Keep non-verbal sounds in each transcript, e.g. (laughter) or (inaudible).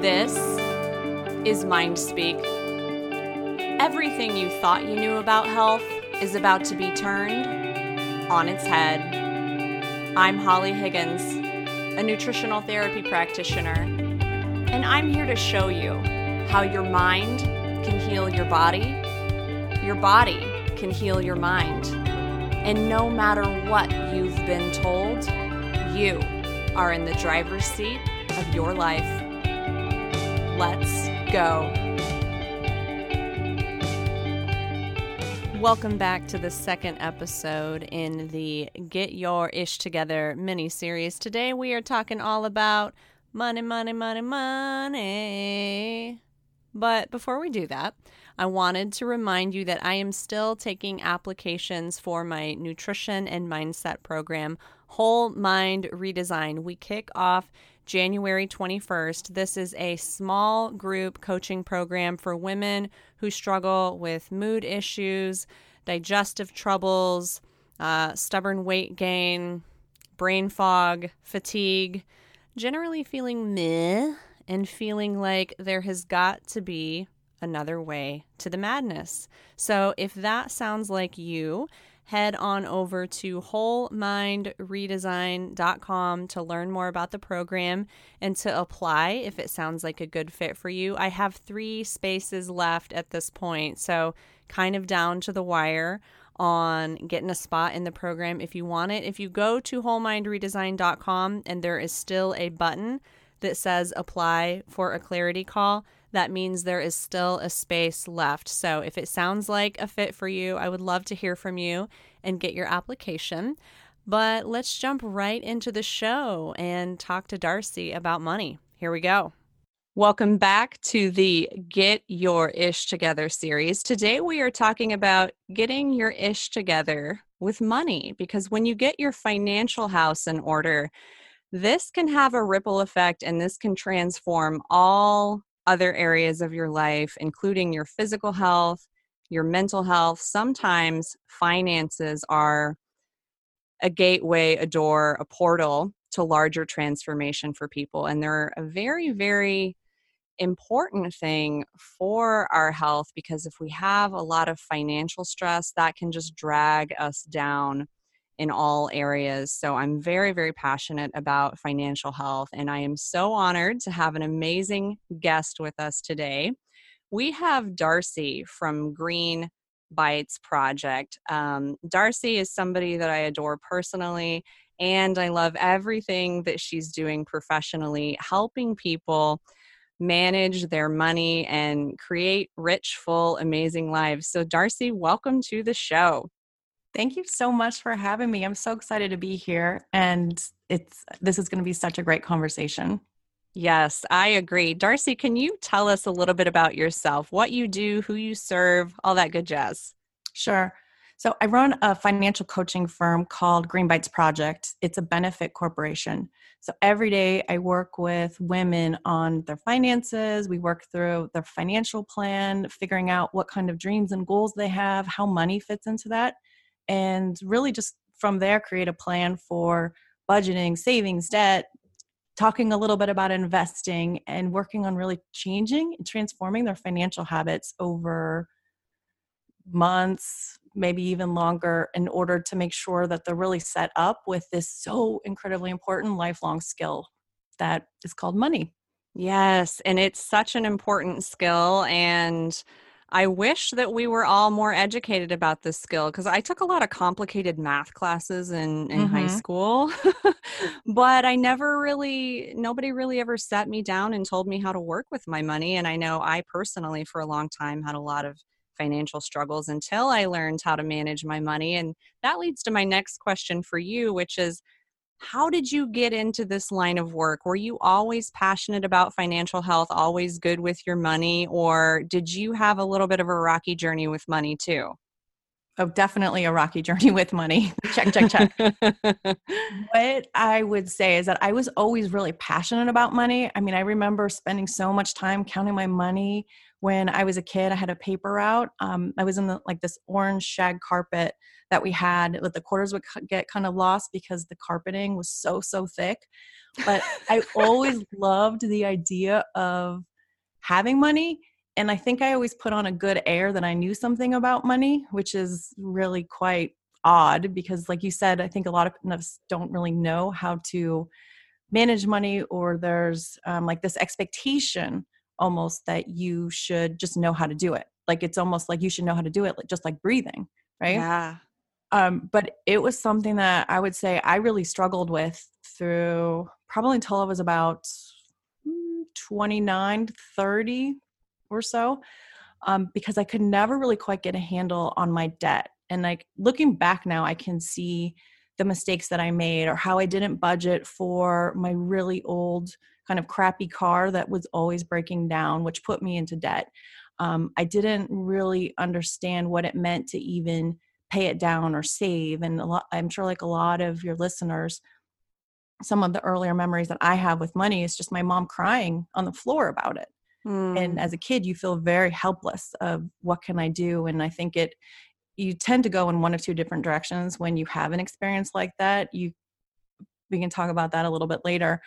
This is Mind Speak. Everything you thought you knew about health is about to be turned on its head. I'm Holly Higgins, a nutritional therapy practitioner, and I'm here to show you how your mind can heal your body, your body can heal your mind. And no matter what you've been told, you are in the driver's seat of your life. Let's go. Welcome back to the second episode in the Get Your Ish Together mini series. Today we are talking all about money, money, money, money. But before we do that, I wanted to remind you that I am still taking applications for my nutrition and mindset program, Whole Mind Redesign. We kick off January 21st. This is a small group coaching program for women who struggle with mood issues, digestive troubles, uh, stubborn weight gain, brain fog, fatigue, generally feeling meh and feeling like there has got to be another way to the madness. So if that sounds like you, head on over to wholemindredesign.com to learn more about the program and to apply if it sounds like a good fit for you. I have three spaces left at this point, so kind of down to the wire on getting a spot in the program if you want it. If you go to wholemindredesign.com and there is still a button that says apply for a clarity call, that means there is still a space left. So if it sounds like a fit for you, I would love to hear from you and get your application. But let's jump right into the show and talk to Darcy about money. Here we go. Welcome back to the Get Your Ish Together series. Today we are talking about getting your ish together with money because when you get your financial house in order, this can have a ripple effect and this can transform all other areas of your life, including your physical health, your mental health. Sometimes finances are a gateway, a door, a portal to larger transformation for people. And they're a very, very important thing for our health because if we have a lot of financial stress, that can just drag us down in all areas. So I'm very, very passionate about financial health, and I am so honored to have an amazing guest with us today. We have Darcy from Green Bites Project. Um, Darcy is somebody that I adore personally, and I love everything that she's doing professionally, helping people manage their money and create rich, full, amazing lives. So, Darcy, welcome to the show. Thank you so much for having me. I'm so excited to be here and it's this is going to be such a great conversation. Yes, I agree. Darcy, can you tell us a little bit about yourself, what you do, who you serve, all that good jazz? Sure. So, I run a financial coaching firm called Green Bites Project. It's a benefit corporation. So, every day I work with women on their finances. We work through their financial plan, figuring out what kind of dreams and goals they have, how money fits into that and really just from there create a plan for budgeting, savings, debt, talking a little bit about investing and working on really changing and transforming their financial habits over months, maybe even longer, in order to make sure that they're really set up with this so incredibly important lifelong skill that is called money. Yes, and it's such an important skill and I wish that we were all more educated about this skill because I took a lot of complicated math classes in, in mm-hmm. high school, (laughs) but I never really, nobody really ever sat me down and told me how to work with my money. And I know I personally, for a long time, had a lot of financial struggles until I learned how to manage my money. And that leads to my next question for you, which is how did you get into this line of work? Were you always passionate about financial health, always good with your money, or did you have a little bit of a rocky journey with money too? Oh, definitely a rocky (laughs) journey with money. check, check, check. (laughs) what I would say is that I was always really passionate about money. I mean, I remember spending so much time counting my money when I was a kid. I had a paper route. Um, I was in the, like this orange shag carpet that we had, that the quarters would get kind of lost because the carpeting was so so thick. But I (laughs) always loved the idea of having money. And I think I always put on a good air that I knew something about money, which is really quite odd because, like you said, I think a lot of us don't really know how to manage money, or there's um, like this expectation almost that you should just know how to do it. Like it's almost like you should know how to do it, like just like breathing, right? Yeah. Um, but it was something that I would say I really struggled with through probably until I was about mm, 29, 30 or so, um, because I could never really quite get a handle on my debt. And like looking back now, I can see the mistakes that I made or how I didn't budget for my really old kind of crappy car that was always breaking down, which put me into debt. Um, I didn't really understand what it meant to even pay it down or save. And a lot, I'm sure, like a lot of your listeners, some of the earlier memories that I have with money is just my mom crying on the floor about it. Mm. And as a kid, you feel very helpless of what can I do? And I think it, you tend to go in one of two different directions when you have an experience like that. You, we can talk about that a little bit later.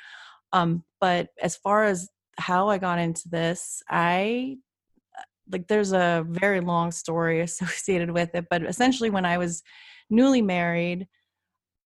Um, but as far as how I got into this, I like there's a very long story (laughs) associated with it but essentially when i was newly married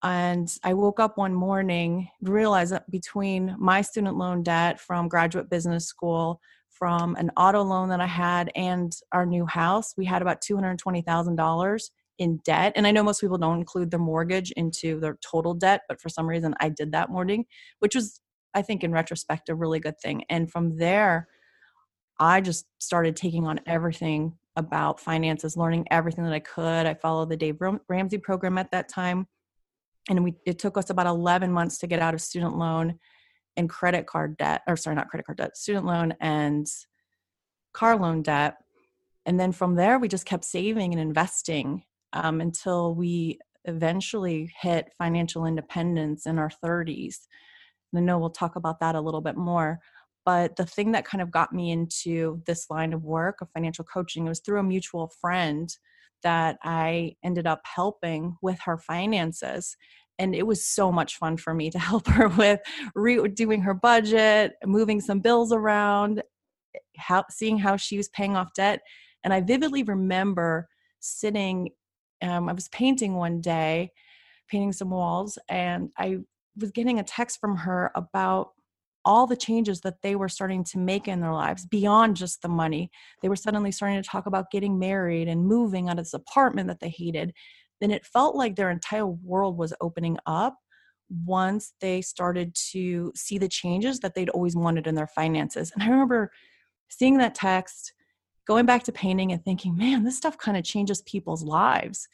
and i woke up one morning realized that between my student loan debt from graduate business school from an auto loan that i had and our new house we had about $220000 in debt and i know most people don't include their mortgage into their total debt but for some reason i did that morning which was i think in retrospect a really good thing and from there I just started taking on everything about finances, learning everything that I could. I followed the Dave Ramsey program at that time. And we, it took us about 11 months to get out of student loan and credit card debt, or sorry, not credit card debt, student loan and car loan debt. And then from there, we just kept saving and investing um, until we eventually hit financial independence in our 30s. I know we'll talk about that a little bit more. But the thing that kind of got me into this line of work of financial coaching was through a mutual friend that I ended up helping with her finances. And it was so much fun for me to (laughs) help her with redoing her budget, moving some bills around, how, seeing how she was paying off debt. And I vividly remember sitting, um, I was painting one day, painting some walls, and I was getting a text from her about all the changes that they were starting to make in their lives beyond just the money. They were suddenly starting to talk about getting married and moving out of this apartment that they hated. Then it felt like their entire world was opening up once they started to see the changes that they'd always wanted in their finances. And I remember seeing that text, going back to painting and thinking, man, this stuff kind of changes people's lives.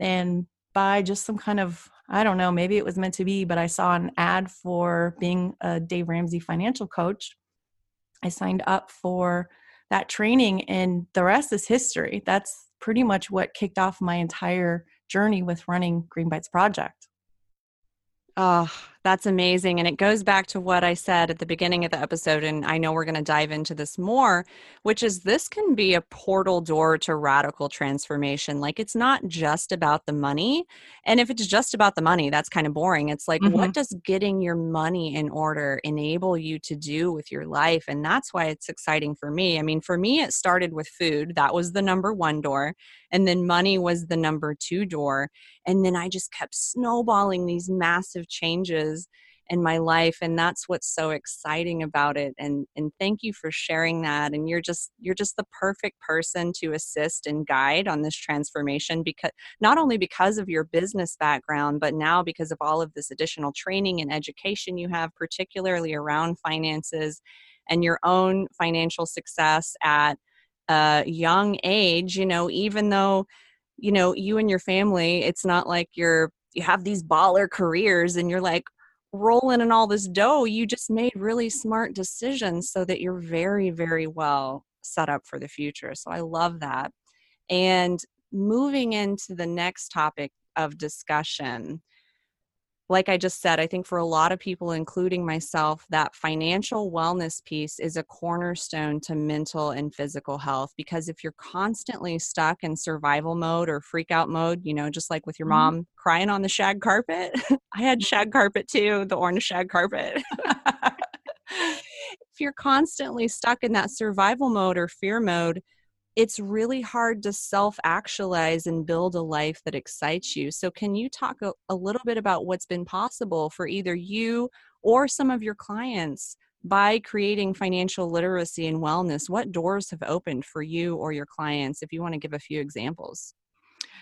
And by just some kind of I don't know, maybe it was meant to be, but I saw an ad for being a Dave Ramsey financial coach. I signed up for that training, and the rest is history. That's pretty much what kicked off my entire journey with running Green Bites Project. Oh, that's amazing. And it goes back to what I said at the beginning of the episode. And I know we're going to dive into this more, which is this can be a portal door to radical transformation. Like it's not just about the money. And if it's just about the money, that's kind of boring. It's like, mm-hmm. what does getting your money in order enable you to do with your life? And that's why it's exciting for me. I mean, for me, it started with food. That was the number one door. And then money was the number two door. And then I just kept snowballing these massive changes in my life and that's what's so exciting about it and and thank you for sharing that and you're just you're just the perfect person to assist and guide on this transformation because not only because of your business background but now because of all of this additional training and education you have particularly around finances and your own financial success at a young age you know even though you know you and your family it's not like you're you have these baller careers and you're like rolling in all this dough, you just made really smart decisions so that you're very, very well set up for the future. So I love that. And moving into the next topic of discussion, like I just said, I think for a lot of people, including myself, that financial wellness piece is a cornerstone to mental and physical health. Because if you're constantly stuck in survival mode or freak out mode, you know, just like with your mm-hmm. mom crying on the shag carpet, (laughs) I had shag carpet too, the orange shag carpet. (laughs) if you're constantly stuck in that survival mode or fear mode, it's really hard to self actualize and build a life that excites you. So, can you talk a, a, little bit about what's been possible for either you or some of your clients by creating financial literacy and wellness? What doors have opened for you or your clients, if you want to give a few examples?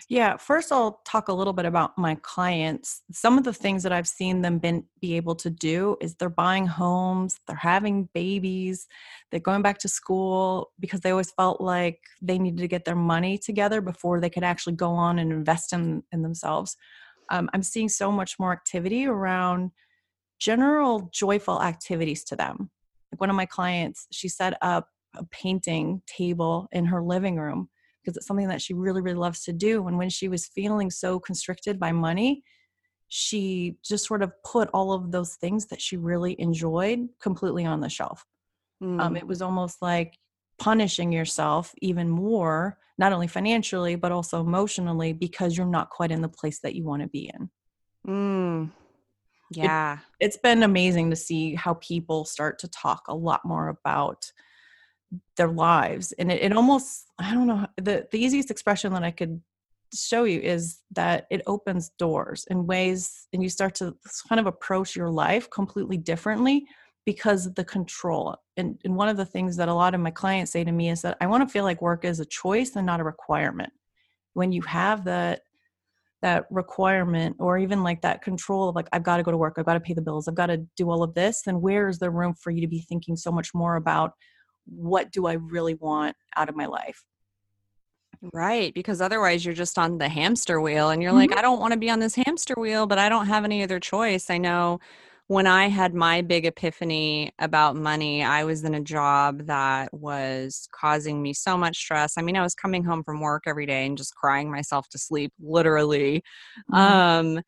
Yeah, first I'll talk a little bit about my clients. Some of the things that I've seen them been, be able to do is they're buying homes, they're having babies, they're going back to school because they always felt like they needed to get their money together before they could actually go on and invest in, in themselves. Um, I'm seeing so much more activity around general joyful activities to them. Like one of my clients, she set up a painting table in her living room because it's something that she really, really loves to do. And when she was feeling so constricted by money, she just sort of put all of those things that she really enjoyed completely on the shelf. Mm. Um, it was almost like punishing yourself even more, not only financially, but also emotionally, because you're not quite in the place that you want to be in. Mm. Yeah. It, it's been amazing to see how people start to talk a lot more about their lives and it, it almost i don't know the, the easiest expression that i could show you is that it opens doors in ways and you start to kind of approach your life completely differently because of the control. And, and one of the things that a lot of my clients say to me is that i want to feel like work is a choice and not a requirement. When you have that that requirement or even like that control of like i've got to go to work i've got to pay the bills i've got to do all of this then where is there room for you to be thinking so much more about what do I really want out of my life? Right, because otherwise you're just on the hamster wheel and you're mm-hmm. like, I don't want to be on this hamster wheel, but I don't have any other choice. I know when I had my big epiphany about money, I was in a job that was causing me so much stress. I mean, I was coming home from work every day and just crying myself to sleep, literally. Mm-hmm. Um,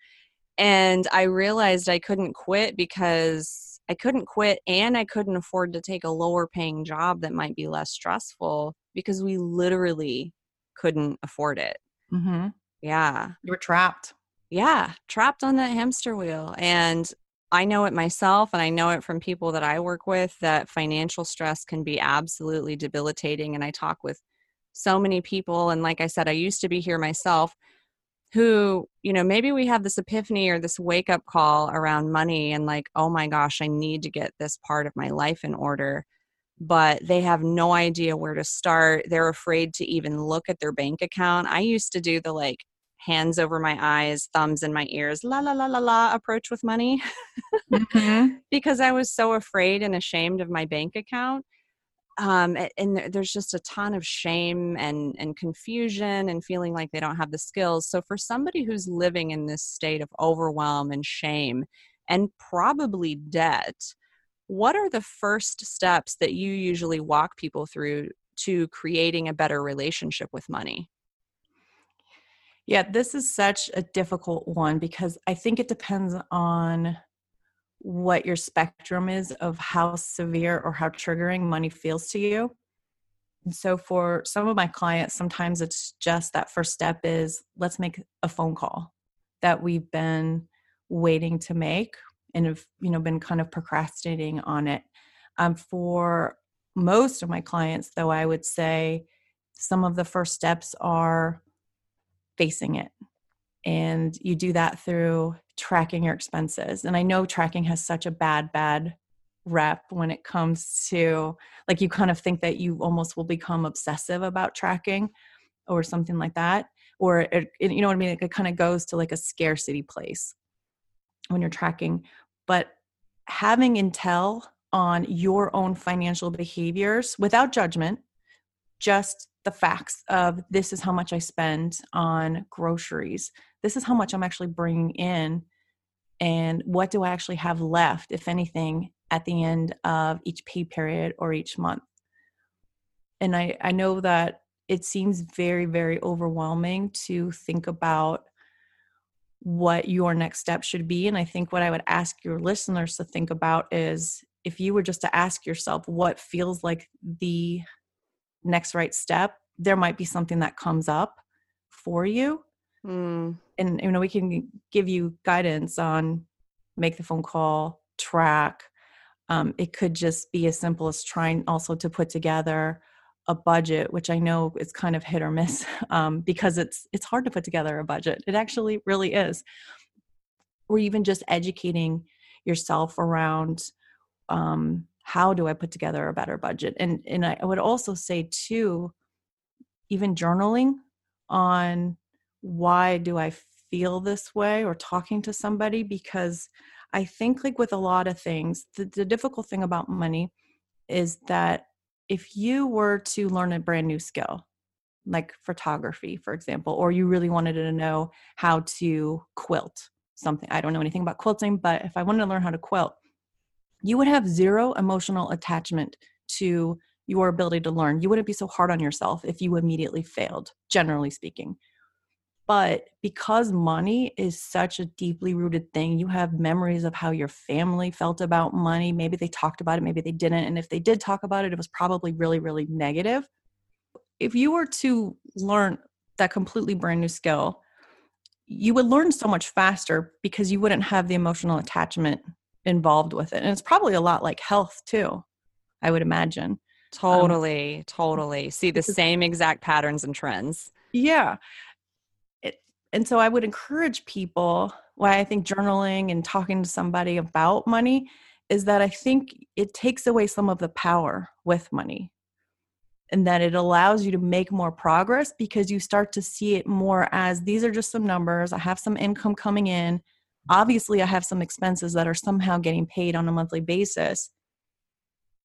and I realized I couldn't quit because I couldn't quit and I couldn't afford to take a lower paying job that might be less stressful because we literally couldn't afford it. Mm-hmm. Yeah. You were trapped. Yeah, trapped on that hamster wheel. And I know it myself, and I know it from people that I work with that financial stress can be absolutely debilitating. And I talk with so many people. And like I said, I used to be here myself who, you know, maybe we have this epiphany or this wake up call around money and like, oh my gosh, I need to get this part of my life in order. But they have no idea where to start. They're afraid to even look at their bank account. I used to do the like hands over my eyes, thumbs in my ears, la la la la la approach with money (laughs) mm-hmm. because I was so afraid and ashamed of my bank account um, and there's just a ton of shame and, and confusion and feeling like they don't have the skills. So, for somebody who's living in this state of overwhelm and shame and probably debt, what are the first steps that you usually walk people through to creating a better relationship with money? Yeah, this is such a difficult one because I think it depends on what your spectrum is of how severe or how triggering money feels to you. And so for some of my clients, sometimes it's just that first step is let's make a phone call that we've been waiting to make and have you know been kind of procrastinating on it. Um, for most of my clients, though, I would say some of the first steps are facing it and you do that through tracking your expenses and i know tracking has such a bad bad rep when it comes to like you kind of think that you almost will become obsessive about tracking or something like that or it, it, you know what i mean? It kind of goes to like a scarcity place when you're tracking but having intel on your own financial behaviors without judgment just the facts of this is how much I spend on groceries. This is how much I'm actually bringing in. And what do I actually have left, if anything, at the end of each pay period or each month? And I, I know that it seems very, very overwhelming to think about what your next step should be. And I think what I would ask your listeners to think about is if you were just to ask yourself what feels like the next right step, there might be something that comes up for you. Mm. And you know, we can give you guidance on make the phone call, track. Um, it could just be as simple as trying also to put together a budget, which I know is kind of hit or miss (laughs) um, because it's it's hard to put together a budget. It actually really is. Or even just educating yourself around um, how do I put together a better budget? And and I would also say too, even journaling on why do I feel this way or talking to somebody because I think like with a lot of things, the, the difficult thing about money is that if you were to learn a brand new skill, like photography, for example, or you really wanted to know how to quilt something, I don't know anything about quilting, but if I wanted to learn how to quilt, you would have zero emotional attachment to your ability to learn. You wouldn't be so hard on yourself if you immediately failed, generally speaking. But because money is such a deeply rooted thing, you have memories of how your family felt about money. Maybe they talked about it, maybe they didn't. And if they did talk about it, it was probably really, really negative. If you were to learn that completely brand new skill, you would learn so much faster because you wouldn't have the emotional attachment involved with it. And it's probably a lot like health too, I would imagine. Um, totally, um, totally. See the same exact patterns and trends. Yeah and so I would encourage people why I think journaling and talking to somebody about money is that I think it takes away some of the power with money and that it allows you to make more progress because you start to see it more as these are just some numbers. I have some income coming in. Obviously, I have some expenses that are somehow getting paid on a monthly basis.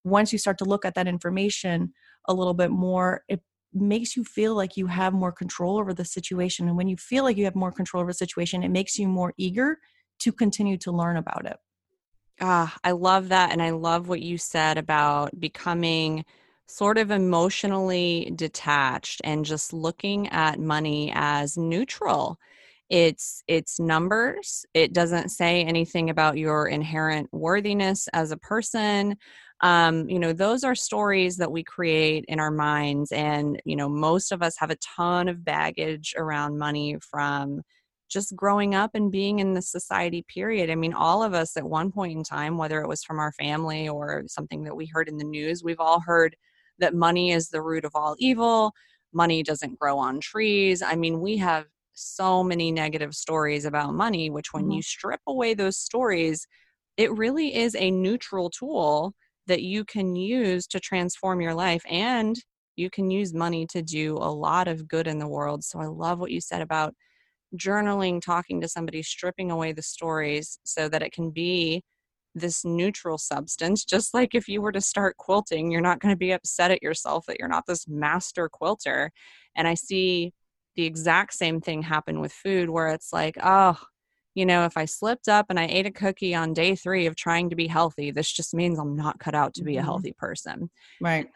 Once you start to look at that information a little bit more, it makes you feel like you have more control over the situation. And when you feel like you have more control over the situation, it makes you more eager to continue to learn about it. Ah, I love that. And I love what you said about becoming sort of emotionally detached and just looking at money as neutral it's it's numbers. It doesn't say anything about your inherent worthiness as a person. Um, you know those are stories that we create in our minds and you know most of us have a ton of baggage around money from just growing up and being in the society period. I mean all of us at one point in time whether it was from our family or something that we heard in the news we've all heard that money is the root of all evil. Money doesn't grow on trees. I mean we have so many negative stories about money which when mm-hmm. you strip away those stories it really is a neutral tool that you can use to transform your life and you can use money to do a lot of good in the world. So I love what you said about journaling, talking to somebody, stripping away the stories so that it can be this neutral substance. (laughs) Just like if you were to start quilting, you're not going to be upset at yourself that you're not this master quilter. And I see the exact same thing happen with food where it's like, oh, you know, if I slipped up and I ate a cookie on day three of trying to be healthy, this just means I'm not cut out to be a mm-hmm. healthy person. Right.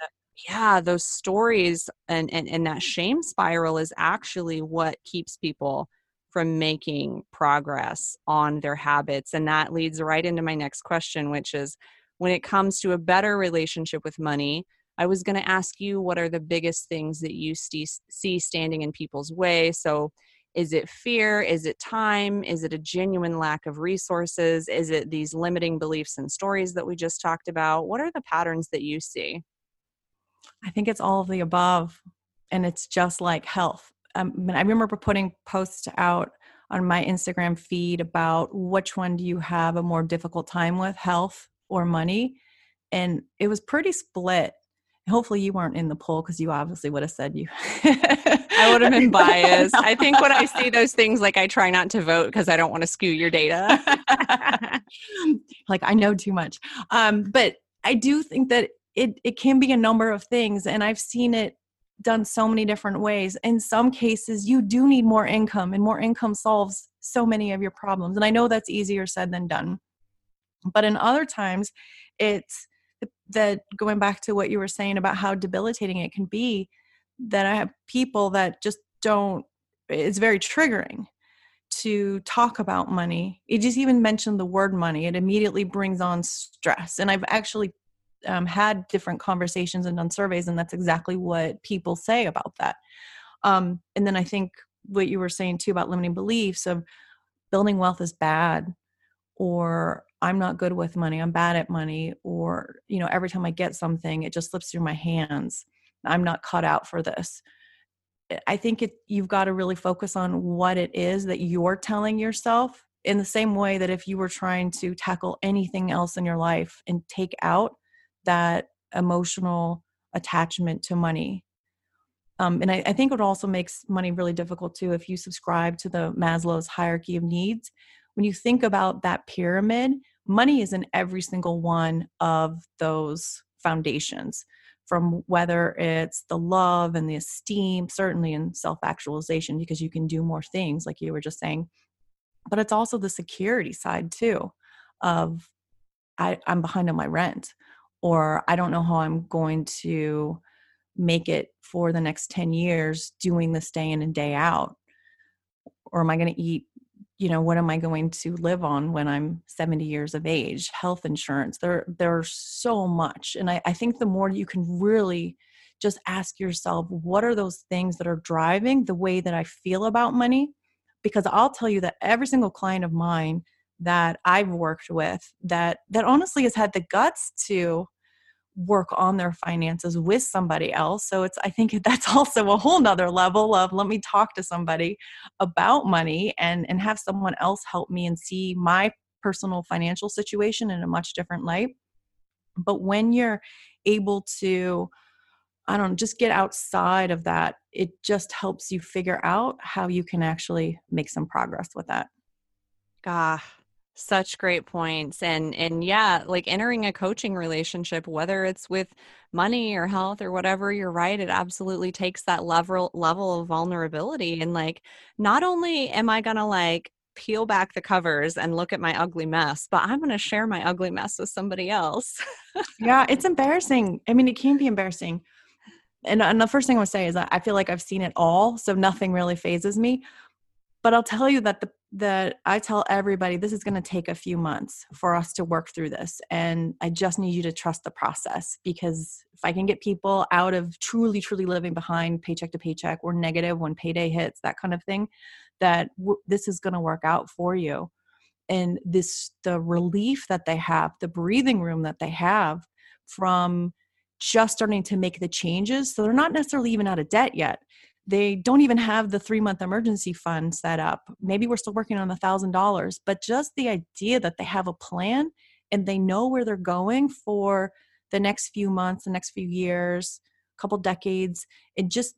yeah, those stories and, and, and that shame spiral is actually what keeps people from making progress on their habits. And that leads right into my next question, which is when it comes to a better relationship with money, I was going to ask you what are the biggest things that you see standing in people's way. So, is it fear? Is it time? Is it a genuine lack of resources? Is it these limiting beliefs and stories that we just talked about? What are the patterns that you see? I think it's all of the above. And it's just like health. Um, I remember putting posts out on my Instagram feed about which one do you have a more difficult time with, health or money? And it was pretty split hopefully you weren't in the poll because you obviously would have said you (laughs) i would have been (laughs) biased. I think when i see those things like i try not to vote because i don't want to skew your data. (laughs) Like i know too much. Um, but i do think that it, it can be a number of things and i've seen it done so many different ways. In some cases you do need more income and more income solves so many of your problems and i know that's easier said than done. But in other times it's that going back to what you were saying about how debilitating it can be that i have people that just don't it's very triggering to talk about money. It just even mentioned the word money. It immediately brings on stress. And I've actually um, had different conversations and done surveys, and that's exactly what people say about that. Um, and then I think what you were saying too about limiting beliefs of building wealth is bad, or I'm not good with money, I'm bad at money, or you know, every time I get something, it just slips through my hands. I'm not cut out for this. I think it, you've got to really focus on what it is that you're telling yourself in the same way that if you were trying to tackle anything else in your life and take out that emotional attachment to money. Um, and I, I think it also makes money really difficult too if you subscribe to the Maslow's hierarchy of needs. When you think about that pyramid, money is in every single one of those foundations from whether it's the love and the esteem, certainly in self actualization, because you can do more things, like you were just saying. But it's also the security side, too, of I, I'm behind on my rent, or I don't know how I'm going to make it for the next 10 years doing this day in and day out. Or am I going to eat you know what am i going to live on when i'm 70 years of age? Health insurance there there's so much and I, I think the more you can really just ask yourself what are those things that are driving the way that i feel about money? Because i'll tell you that every single client of mine that i've worked with that that honestly has had the guts to work on their finances with somebody else. So it's I think (laughs) that's also a whole nother level of let me talk to somebody about money and and have someone else help me and see my personal financial situation in a much different light. But when you're able to I don't know, just get outside of that, it just helps you figure out how you can actually make some progress with that. Ah, such great points and and yeah like entering a coaching relationship whether it's with money or health or whatever you're right it absolutely takes that level level of vulnerability and like not only am i going to like peel back the covers and look at my ugly mess but i'm going to share my ugly mess with somebody else. Yeah it's (laughs) embarrassing. I mean it can be embarrassing. And, and the first thing i to say is i feel like i've seen it all so nothing really fazes me. But i'll tell you that the that I tell everybody this is going to take a few months for us to work through this. And I just need you to trust the process because if I can get people out of truly, truly living behind paycheck to paycheck or negative when payday hits, that kind of thing, that w- this is going to work out for you. And this, the relief that they have, the breathing room that they have from just starting to make the changes. So they're not necessarily even out of debt yet they don't even have the three month emergency fund set up. Maybe we're still working on the thousand dollars but just the idea that they have a plan and they know where they're going for the next few months the next few years a couple decades and just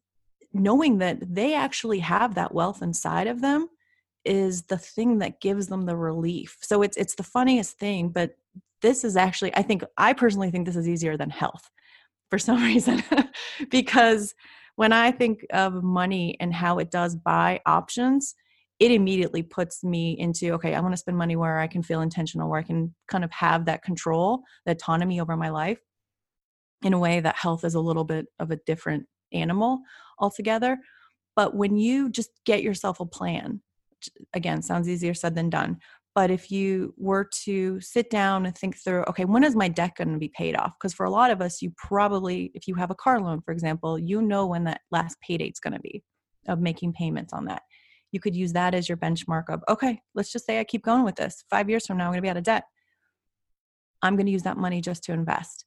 knowing that they actually have that wealth inside of them is the thing that gives them the relief. So it's it's the funniest thing but this is actually i think i personally think this is easier than health for some (laughs) reason because when I think of money and how it does buy options, it immediately puts me into okay, I want to spend money where I can feel intentional, where I can kind of have that control, the autonomy over my life in a way that health is a little bit of a different animal altogether. But when you just get yourself a plan, again, sounds easier said than done, but if you were to sit down and think through, okay, when is my debt going to be paid off? Because for a lot of us, you probably, if you have a car loan, for example, you know when that last pay date's going to be of making payments on that. You could use that as your benchmark of, okay, let's just say I keep going with this. Five years from now, I'm going to be out of debt. I'm going to use that money just to invest.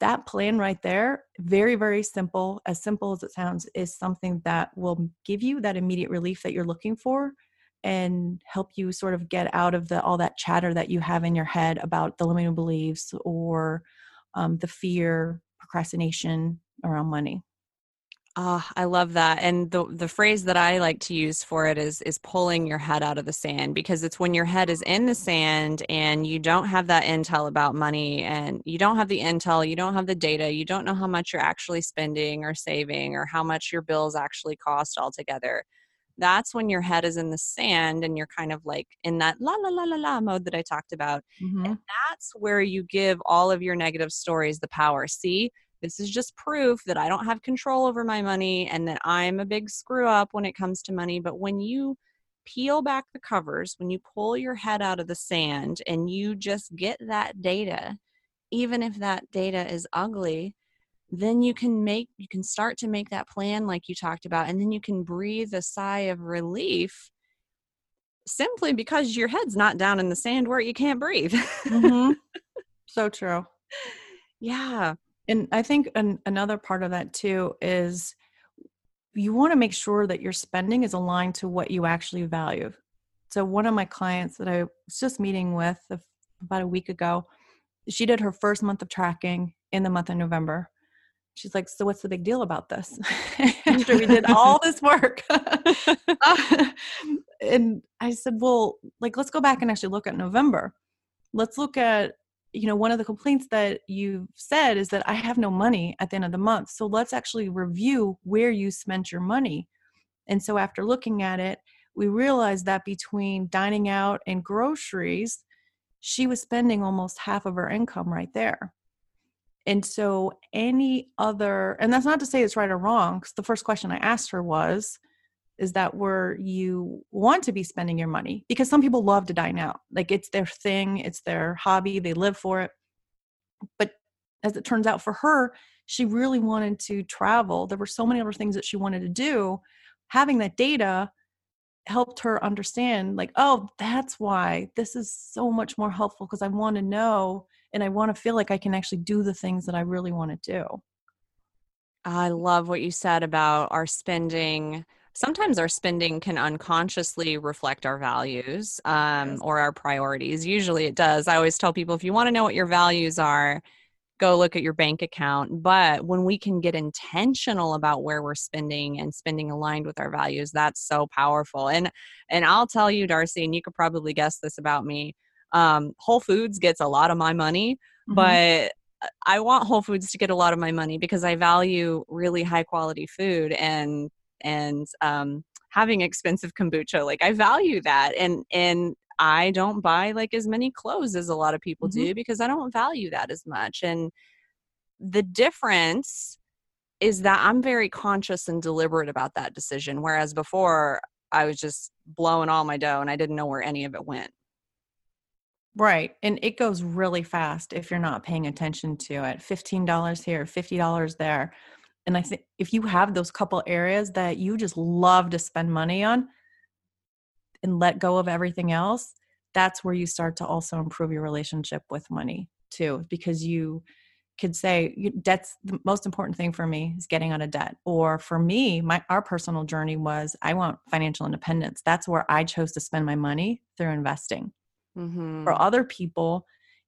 That plan right there, very, very simple, as simple as it sounds, is something that will give you that immediate relief that you're looking for and help you sort of get out of the all that chatter that you have in your head about the limiting beliefs or um, the fear procrastination around money Ah, I love that. And the the phrase that I like to use for it is is pulling your head out of the sand because it's when your head is in the sand and you don't have that intel about money and you don't have the intel, you don't have the data, you don't know how much you're actually spending or saving or how much your bills actually cost altogether that's when your head is in the sand and you're kind of like in that la la la la la mode that I talked about. Mm-hmm. And that's where you give all of your negative stories the power. See, this is just proof that I don't have control over my money and that I'm a big screw up when it comes to money. But when you peel back the covers, when you pull your head out of the sand and you just get that data, even if that data is ugly, then you can make you can start to make that plan like you talked about and then you can breathe a sigh of relief simply because your head's not down in the sand where you can't breathe. Mm-hmm. (laughs) so true. Yeah. And i think an, another part of that too is you want to make sure that your spending is aligned to what you actually value. So one of my clients that i was just meeting with about a week ago she did her first month of tracking in the month of november she's like so what's the big deal about this? (laughs) After we did all (laughs) this work. Uh, (laughs) and i said well like let's go back and actually look at november. Let's look at you know one of the complaints that you've said is that i have no money at the end of the month. So let's actually review where you spent your money. And so after looking at it we realized that between dining out and groceries she was spending almost half of her income right there and so, any other, and that's not to say it's right or wrong, because the first question I asked her was, is that where you want to be spending your money? Because some people love to dine out. Like it's their thing, it's their hobby, they live for it. But as it turns out for her, she really wanted to travel. There were so many other things that she wanted to do. Having that data helped her understand, like, oh, that's why this is so much more helpful because I want to know and I want to feel like I can actually do the things that I really want to do. I love what you said about our spending. Sometimes our spending can unconsciously reflect our values um, or our priorities. Usually it does. I always tell people if you want to know what your values are, go look at your bank account. But when we can get intentional about where we're spending and spending aligned with our values, that's so powerful. And and I'll tell you, Darcy, and you could probably guess this about me. Um, Whole Foods gets a lot of my money, mm-hmm. but I want Whole Foods to get a lot of my money because I value really high quality food and and um, having expensive kombucha. Like I value that, and and I don't buy like as many clothes as a lot of people mm-hmm. do because I don't value that as much. And the difference is that I'm very conscious and deliberate about that decision, whereas before I was just blowing all my dough and I didn't know where any of it went. Right. And it goes really fast if you're not paying attention to it. $15 here, $50 there. And I think if you have those couple areas that you just love to spend money on and let go of everything else, that's where you start to also improve your relationship with money too, because you could say debt's the most important thing for me is getting out of debt or for me my our personal journey was i want financial independence that's where i chose to spend my money through investing Mm-hmm. For other people,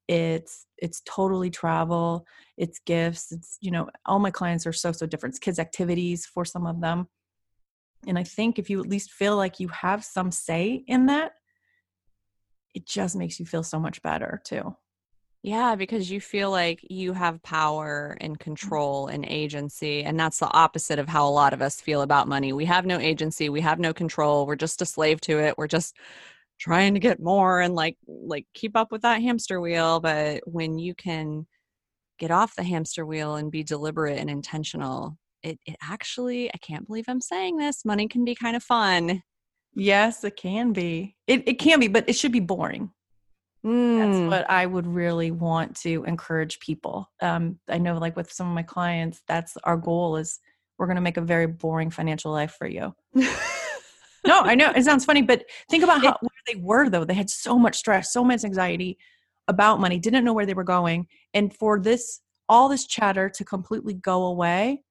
it's it's totally travel, it's gifts, it's you know, all my clients are so so different. It's kids activities for some of them. And I think if you at least feel like you have some say in that, it just makes you feel so much better too. Yeah, because you feel like you have power and mm-hmm. control and agency. And that's the opposite of how a lot of us feel about money. We have no agency, we have no control, we're just a slave to it. We're just trying to get more and like like keep up with that hamster wheel but when you can get off the hamster wheel and be deliberate and intentional it, it actually i can't believe i'm saying this money can be kind of fun. Yes it can be. It, it can be but it should be boring. Mm. that's what i would really want to encourage people. Um, i know like with some of my clients that's our goal is we're going to make a very boring financial life for you (laughs) no, I know it sounds funny, but think about how where they were though. They had so much stress, so much anxiety about money, didn't know where they were going, and for this all this chatter to completely go away,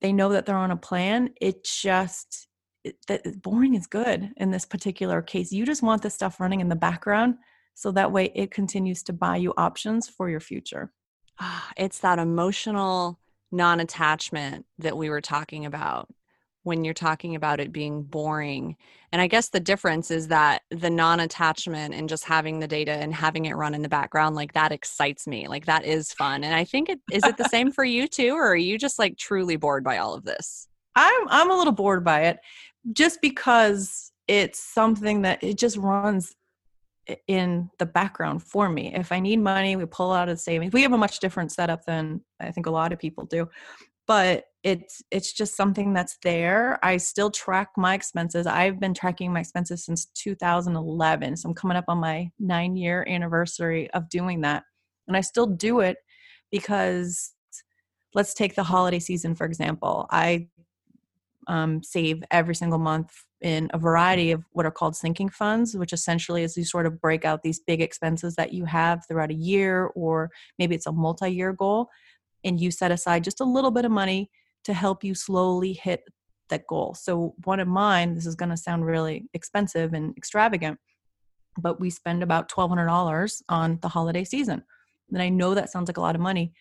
they know that they're on a plan. It just it, that boring is good in this particular case. You just want this stuff running in the background so that way it continues to buy you options for your future. Ah, it's that emotional non-attachment that we were talking about when you're talking about it being boring. And I guess the difference is that the non attachment and just having the data and having it run in the background, like that excites me. Like that is fun. And I think it is it the (laughs) same for you too, or are you just like truly bored by all of this? I'm I'm a little bored by it just because it's something that it just runs in the background for me. If I need money, we pull out of savings. We have a much different setup than I think a lot of people do. But it's it's just something that's there. I still track my expenses. I've been tracking my expenses since 2011 so i'm coming up on my nine year anniversary of doing that and i still do it because let's take the holiday season for example. I um, save every single month in a variety of what are called sinking funds, which essentially is you sort of break out these big expenses that you have throughout a year, or maybe it's a multi year goal, and you set aside just a little bit of money to help you slowly hit that goal. So, one of mine, this is going to sound really expensive and extravagant, but we spend about $1,200 on the holiday season. And I know that sounds like a lot of money,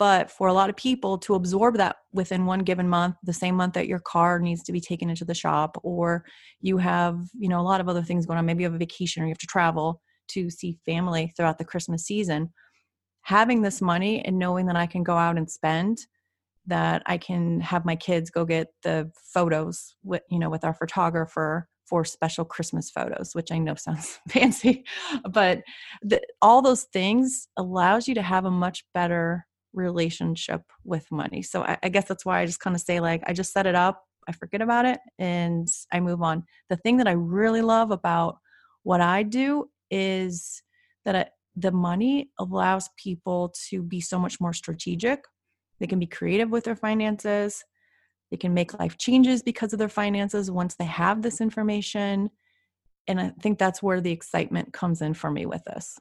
but for a lot of people to absorb that within one given month the same month that your car needs to be taken into the shop or you have you know a lot of other things going on maybe you have a vacation or you have to travel to see family throughout the christmas season having this money and knowing that i can go out and spend that i can have my kids go get the photos with you know with our photographer for special christmas photos which i know (laughs) sounds fancy but the, all those things allows you to have a much better relationship with money. So I, I guess that's why I just kind of say, like, I just set it up, I forget about it, and I move on. The thing that I really love about what I do is that I, the money allows people to be so much more strategic. They can be creative with their finances. They can make life changes because of their finances once they have this information. And I think that's where the excitement comes in for me with this.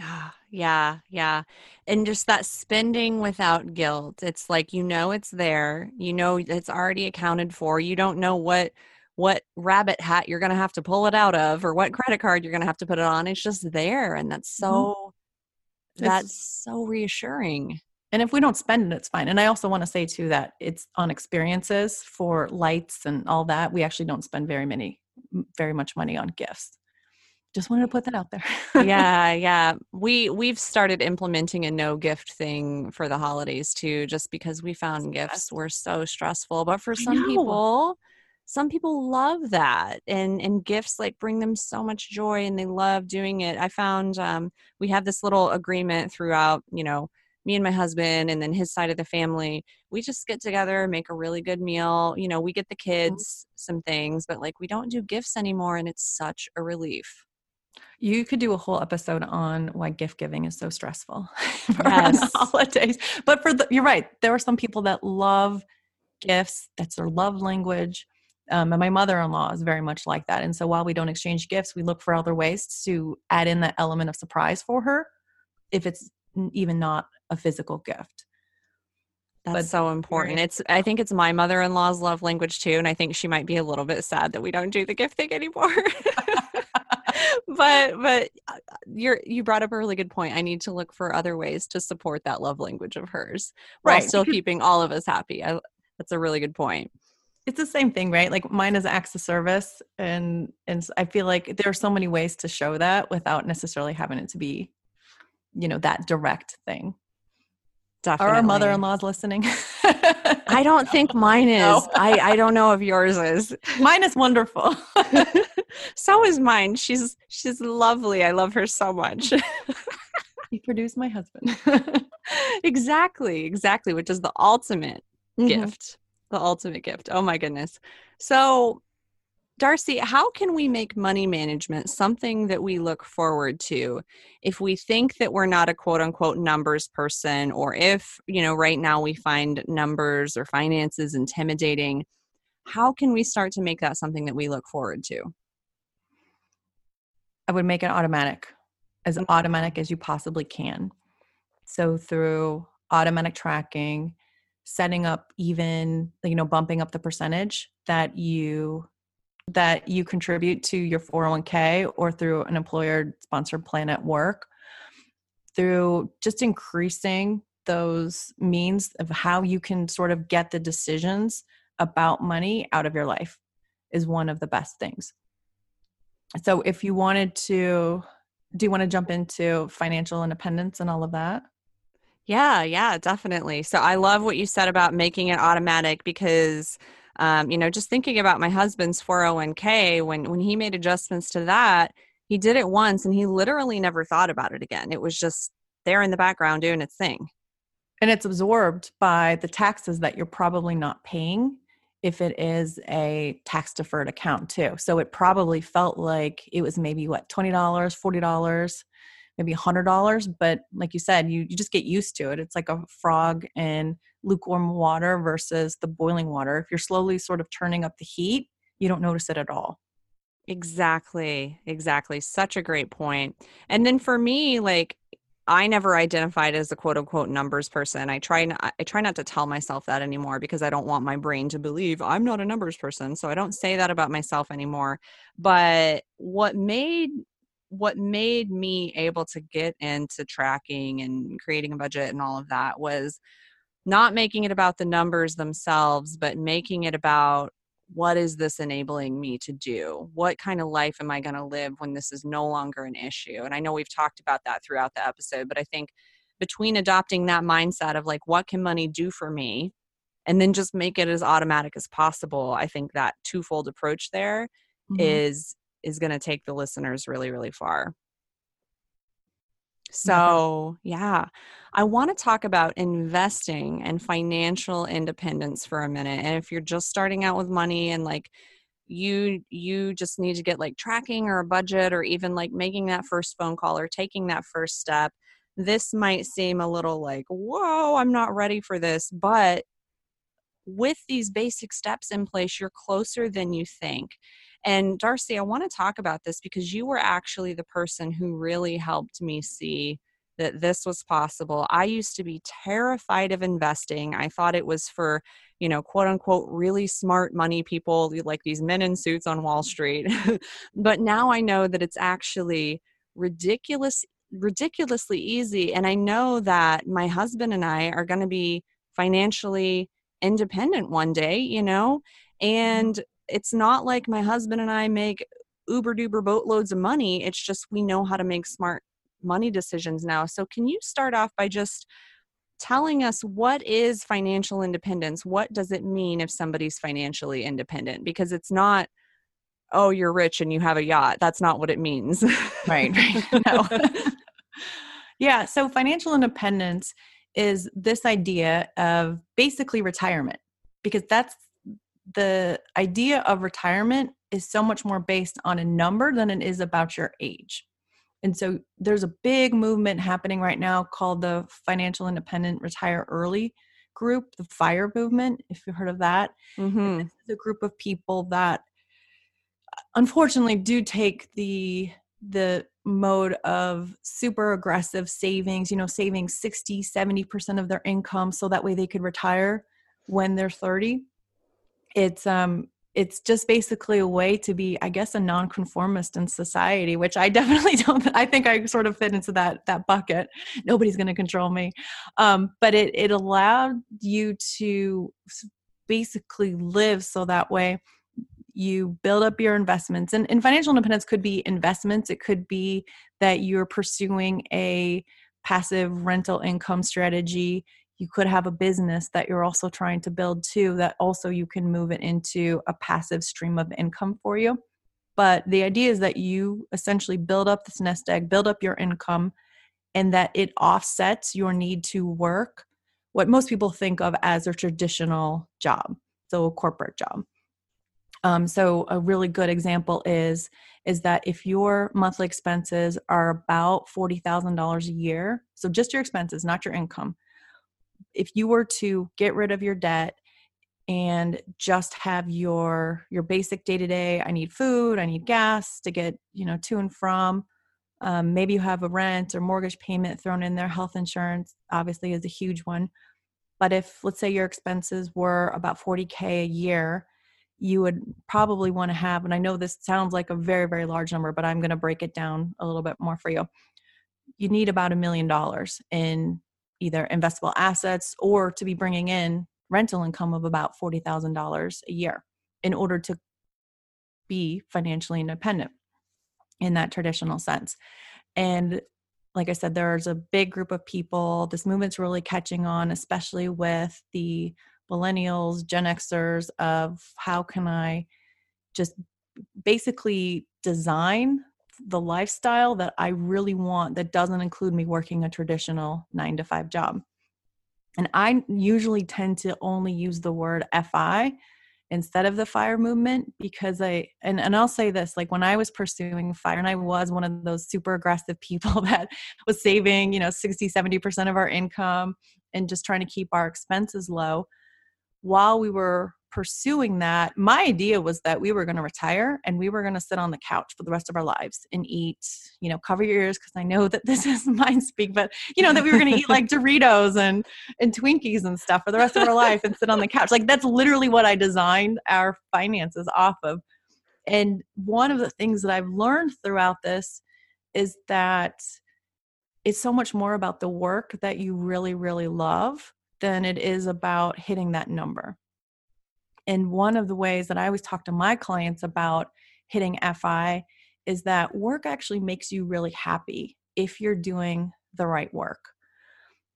Ah, yeah, yeah. And just that spending without guilt. It's like you know it's there. You know it's already accounted for. You don't know what what rabbit hat you're going to have to pull it out of or what credit card you're going to have to put it on. It's just there and that's mm-hmm. so mm-hmm. that's it's, so reassuring. And if we don't spend it, it's fine. And I also want to say too that it's on experiences for lights and all that. We actually don't spend very many very much money on gifts just wanted to put that out there. (laughs) yeah, yeah. We we've started implementing a no gift thing for the holidays too, just because we found gifts were so stressful. But for some people, some people love that and and gifts like bring them so much joy and they love doing it. I found um, we have this little agreement throughout, you know, me and my husband and then his side of the family we just get together make a really good meal you know we get the mm-hmm. kids some things but like we don't do gifts anymore and it's such a relief you could do a whole episode on why gift giving is so stressful (laughs) for (laughs) yes. holidays. But for the, you're right. There are some people that love gifts. That's their love language. Um, and my mother-in-law is very much like that. And so while we don't exchange gifts, we look for other ways to add in that element of surprise for her, if it's even not a physical gift. That's but so important. It's I think it's my mother-in-law's love language too, and I think she might be a little bit sad that we don't do the gift thing anymore. (laughs) but but uh, you're you brought up a really good point. I need to look for other ways to support that love language of hers while right. still (laughs) keeping all of us happy. I, that's a really good point. It's the same thing, right? Like mine is acts of service, and and I feel like there are so many ways to show that without necessarily having it to be, you know, that direct thing. Definitely. Are our mother-in-laws listening? I don't think (laughs) mine is. No. I, I (laughs) don't know if yours is. Mine is wonderful. (laughs) so is mine. She's she's lovely. I love her so much. he produced my husband. exactly, exactly, which is the ultimate mm-hmm. gift. The ultimate gift. Oh my goodness. So Darcy, how can we make money management something that we look forward to if we think that we're not a quote unquote numbers person, or if, you know, right now we find numbers or finances intimidating? How can we start to make that something that we look forward to? I would make it automatic, as mm-hmm. automatic as you possibly can. So, through automatic tracking, setting up even, you know, bumping up the percentage that you that you contribute to your 401k or through an employer sponsored plan at work through just increasing those means of how you can sort of get the decisions about money out of your life is one of the best things. So if you wanted to do you want to jump into financial independence and all of that? Yeah, yeah, definitely. So I love what you said about making it automatic because um, you know just thinking about my husband's 401k when when he made adjustments to that he did it once and he literally never thought about it again it was just there in the background doing its thing and it's absorbed by the taxes that you're probably not paying if it is a tax deferred account too. So it probably felt like it was maybe what $20, $40, maybe $100, but like you said, you you just get used to it. It's like a frog in lukewarm water versus the boiling water. If you're slowly sort of turning up the heat, you don't notice it at all. Exactly. Exactly. Such a great point. And then for me, like I never identified as a quote unquote numbers person. I try I try not to tell myself that anymore because I don't want my brain to believe I'm not a numbers person. So I don't say that about myself anymore. But what made what made me able to get into tracking and creating a budget and all of that was not making it about the numbers themselves, but making it about what is this enabling me to do? What kind of life am I going to live when this is no longer an issue? And I know we've talked about that throughout the episode, but I think between adopting that mindset of like, what can money do for me? And then just make it as automatic as possible. I think that twofold approach there mm-hmm. is is going to take the listeners really, really far. Mm-hmm. So, yeah, I want to talk about investing and financial independence for a minute. And if you're just starting out with money and like you you just need to get like tracking or a budget or even like making that first phone call or taking that first step, this might seem a little like, "Whoa, I'm not ready for this." But with these basic steps in place, you're closer than you think. And Darcy, I want to talk about this because you were actually the person who really helped me see that this was possible. I used to be terrified of investing. I thought it was for, you know, quote unquote, really smart money people like these men in suits on Wall Street. (laughs) but now I know that it's actually ridiculous ridiculously easy and I know that my husband and I are going to be financially independent one day, you know, mm-hmm. and it's not like my husband and I make uber duper boatloads of money. It's just we know how to make smart money decisions now. So, can you start off by just telling us what is financial independence? What does it mean if somebody's financially independent? Because it's not, oh, you're rich and you have a yacht. That's not what it means. right. right. (laughs) No. (laughs) yeah. So, financial independence is this idea of basically retirement because that's the idea of retirement is so much more based on a number than it is about your age. And so there's a big movement happening right now called the Financial Independent Retire Early group, the FIRE movement, if you've heard of that. Mm-hmm. This is a group of people that unfortunately do take the the mode of super aggressive savings, you know, saving 60, 70% of their income so that way they could retire when they're 30 it's um it's just basically a way to be i guess a nonconformist in society which i (laughs) definitely don't i think i sort of fit into that that bucket. Nobody's going to control me. Um, but it it allowed you to basically live so that way you build up your investments and, and financial independence could be investments. It could be that you're pursuing a passive rental income strategy. You could have a business that you're also trying to build too that also you can move it into a passive stream of income for you. But the idea is that you essentially build up this nest egg build up your income and that it offsets your need to work what most people think of as a traditional job so a corporate job um, so a really good example is is that if your monthly expenses are about $40000 a year so just your expenses not your income if you were to get rid of your debt and just have your your basic day to day i need food i need gas to get you know to and from um, maybe you have a rent or mortgage payment thrown in there health insurance obviously is a huge one but if let's say your expenses were about 40k a year you would probably want to have and i know this sounds like a very very large number but i'm going to break it down a little bit more for you you need about a million dollars in either investable assets or to be bringing in rental income of about $40,000 a year in order to be financially independent in that traditional sense. And like I said, there's a big group of people. This movement's really catching on, especially with the millennials, Gen Xers, of how can I just basically design the lifestyle that I really want that doesn't include me working a traditional nine to five job. And I usually tend to only use the word FI instead of the fire movement because I and, and I'll say this like when I was pursuing fire and I was one of those super aggressive people (laughs) that was saving, you know, 60, 70% of our income and just trying to keep our expenses low while we were pursuing that, my idea was that we were going to retire and we were going to sit on the couch for the rest of our lives and eat, you know, cover your ears because I know that (laughs) this is mind speak, but you know, that we were going to eat like Doritos and, and Twinkies and stuff for the rest of our life and sit on the couch. Like that's literally what I designed our finances off of. And one of the things that I've learned throughout this is that it's so much more about the work that you really, really love than it is about hitting that number. And one of the ways that I always talk to my clients about hitting FI is that work actually makes you really happy if you're doing the right work.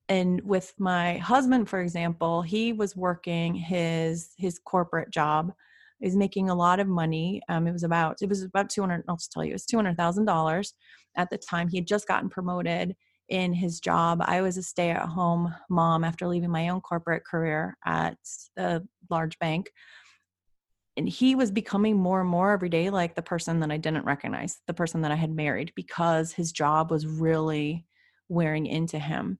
And with my husband, for example, he was working his his corporate job. He's making a lot of money. Um, it was about it was about two hundred. I'll just tell you, it was two hundred thousand dollars at the time. He had just gotten promoted in his job. I was a stay at home mom after leaving my own corporate career at a large bank. And he was becoming more and more every day like the person that I didn't recognize, the person that I had married, because his job was really wearing into him.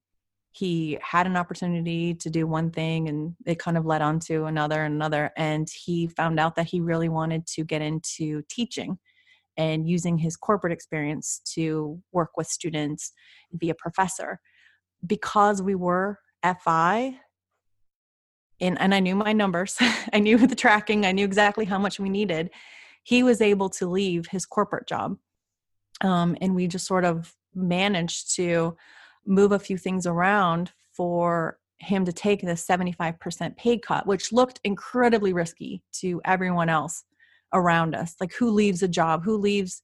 He had an opportunity to do one thing and it kind of led on to another and another. And he found out that he really wanted to get into teaching and using his corporate experience to work with students and be a professor. Because we were FI, and, and I knew my numbers, (laughs) I knew the tracking, I knew exactly how much we needed, he was able to leave his corporate job. Um, and we just sort of managed to move a few things around for him to take the 75% pay cut, which looked incredibly risky to everyone else around us like who leaves a job who leaves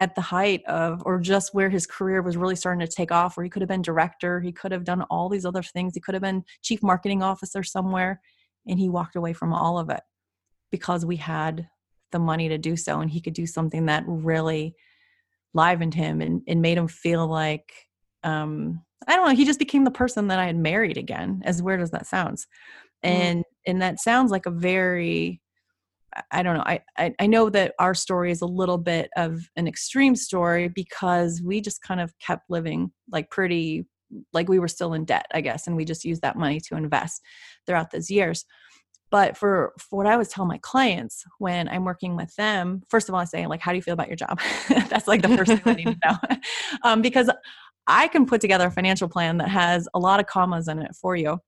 at the height of or just where his career was really starting to take off where he could have been director he could have done all these other things he could have been chief marketing officer somewhere and he walked away from all of it because we had the money to do so and he could do something that really livened him and, and made him feel like um i don't know he just became the person that i had married again as weird as that sounds mm. and mm. and that sounds like a very I don't know. I, I, I know that our story is a little bit of an extreme story because we just kind of kept living like pretty like we were still in debt, I guess, and we just used that money to invest throughout those years. But for, for what I was telling my clients when I'm working with them, first of all, I say like, how do you feel about your job? (laughs) That's like the first thing I need to know, (laughs) um, because I can put together a financial plan that has a lot of commas in it for you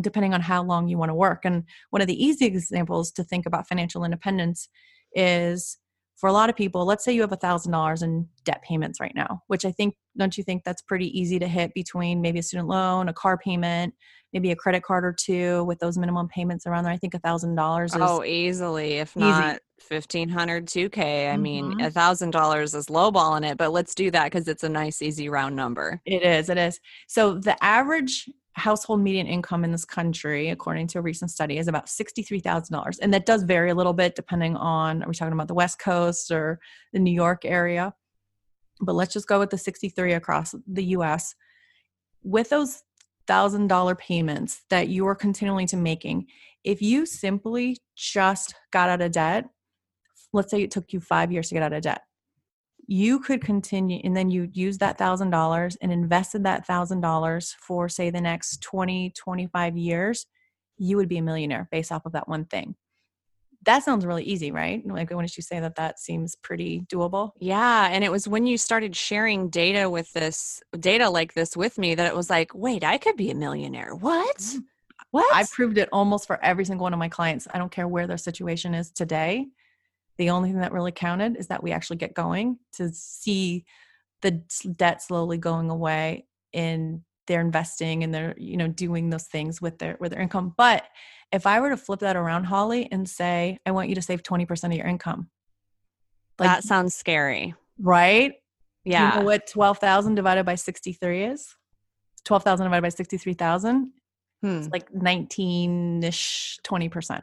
depending on how long you want to work. And one of the easy examples to think about financial independence is for a lot of people, let's say you have a thousand dollars in debt payments right now, which I think, don't you think that's pretty easy to hit between maybe a student loan, a car payment, maybe a credit card or two with those minimum payments around there? I think a thousand dollars is. Oh, easily, if easy. not 1500 2k i mm-hmm. mean a thousand dollars is lowballing it but let's do that because it's a nice easy round number it is it is so the average household median income in this country, according to a recent study, is about $63,000. And that does vary a little bit depending on are we talking about the West Coast or the New York area? But let's just go with the 63 across the US. With those $1,000 payments that you are continually to making, if you simply just got out of debt, let's say it took you 5 years to get out of debt you could continue and then you use that thousand dollars and invested that thousand dollars for say the next 20 25 years you would be a millionaire based off of that one thing. That sounds really easy right? Like when did you say that that seems pretty doable? Yeah and it was when you started sharing data with this data like this with me that it was like wait i could be a millionaire. What? Mm-hmm. what? I proved it almost for every single one of my clients. I don't care where their situation is today the only thing that really counted is that we actually get going to see the debt slowly going away and they're investing and they're you know doing those things with their with their income. But if i were to flip that around holly and say i want you to save 20% of your income like, that sounds scary. Right? Yeah you know what 12000 divided by 63 is? 12000 divided by 63000 hmm. it's like 19ish 20%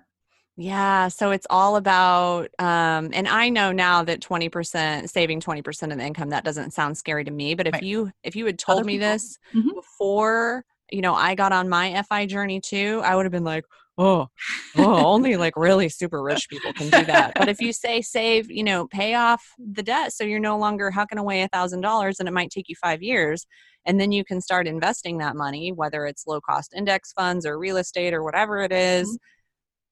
yeah, so it's all about, um, and I know now that twenty percent saving twenty percent of the income that doesn't sound scary to me. But if right. you if you had told Other me people? this mm-hmm. before you know, I got on my FI journey too, I would have been like, oh, oh, only like really super rich people can do that. But if you (laughs) say save, you know, pay off the debt so you're no longer hucking away a thousand dollars and it might take you five years. And then you can start investing that money, whether it's low cost index funds or real estate or whatever it is, mm-hmm.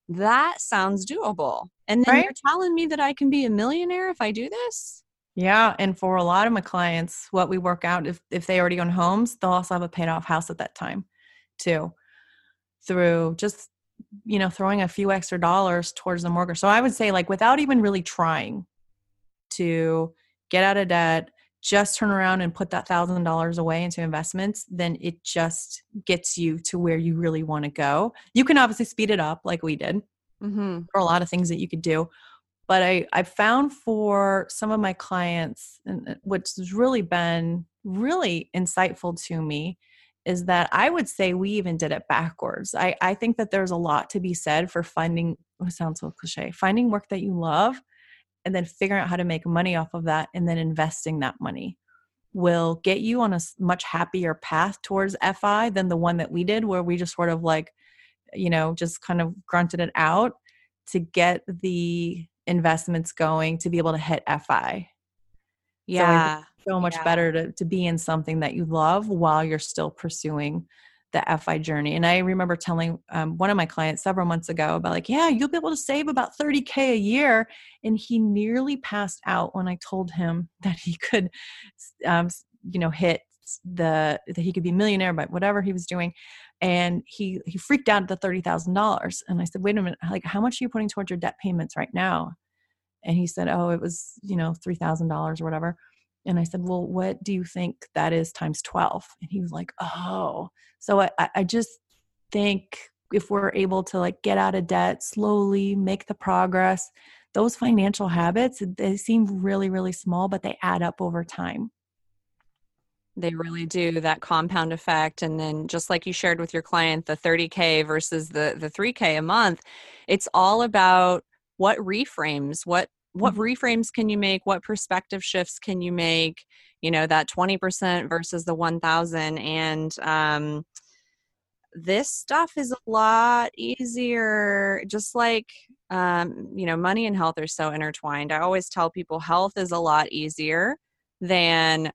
That sounds doable. And then right? you're telling me that I can be a millionaire if I do this? Yeah, and for a lot of my clients, what we work out if if they already own homes, they'll also have a paid off house at that time, too, through just you know throwing a few extra dollars towards the mortgage. So I would say like without even really trying to get out of debt, just turn around and put that thousand dollars away into investments, then it just gets you to where you really want to go. You can obviously speed it up like we did. Mm-hmm. There are a lot of things that you could do, but I I found for some of my clients, and what's really been really insightful to me is that I would say we even did it backwards. I, I think that there's a lot to be said for finding, it sounds so cliche, finding work that you love and then figuring out how to make money off of that and then investing that money will get you on a much happier path towards FI than the one that we did, where we just sort of like, you know, just kind of grunted it out to get the investments going to be able to hit FI. Yeah. So, so much yeah. better to, to be in something that you love while you're still pursuing the FI journey. And I remember telling um, one of my clients several months ago about, like, yeah, you'll be able to save about 30K a year. And he nearly passed out when I told him (laughs) that he could, um, you know, hit the, that he could be millionaire by whatever he was doing and he he freaked out at the thirty thousand dollars. And I said, "Wait a minute, like how much are you putting towards your debt payments right now?" And he said, "Oh, it was you know three thousand dollars or whatever." And I said, "Well, what do you think that is times 12? And he was like, "Oh." So I I just think if we're able to like get out of debt slowly, make the progress, those financial habits they seem really really small, but they add up over time. They really do that compound effect. And then just like you shared with your client, the 30K versus the, the 3K a month, it's all about what reframes, what what mm-hmm. reframes can you make what perspective shifts can you make you know that 20% versus the 1000 and um, this stuff is a lot easier just like um, you know money and health are so intertwined i always tell people health is a lot easier than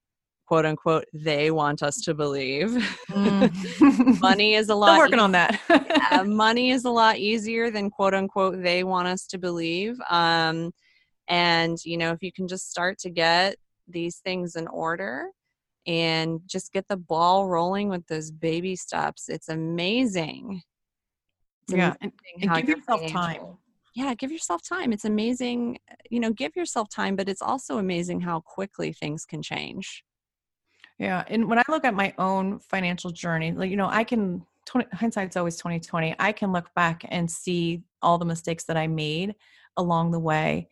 quote unquote they want us to believe. Mm. (laughs) money is a (laughs) lot Still working e- on that. yeah, (laughs) money is a lot easier than quote unquote they want us to believe. Um, and you know, if you can just start to get these things in order and just get the ball rolling with those baby steps, it's amazing. It's yeah, amazing and, and give yourself time yeah give yourself time it's amazing you know give yourself time but it's also amazing how quickly things can change yeah, and when I look at my own financial journey, like you know, I can 20, hindsight's always 2020. I can look back and see all the mistakes that I made along the way.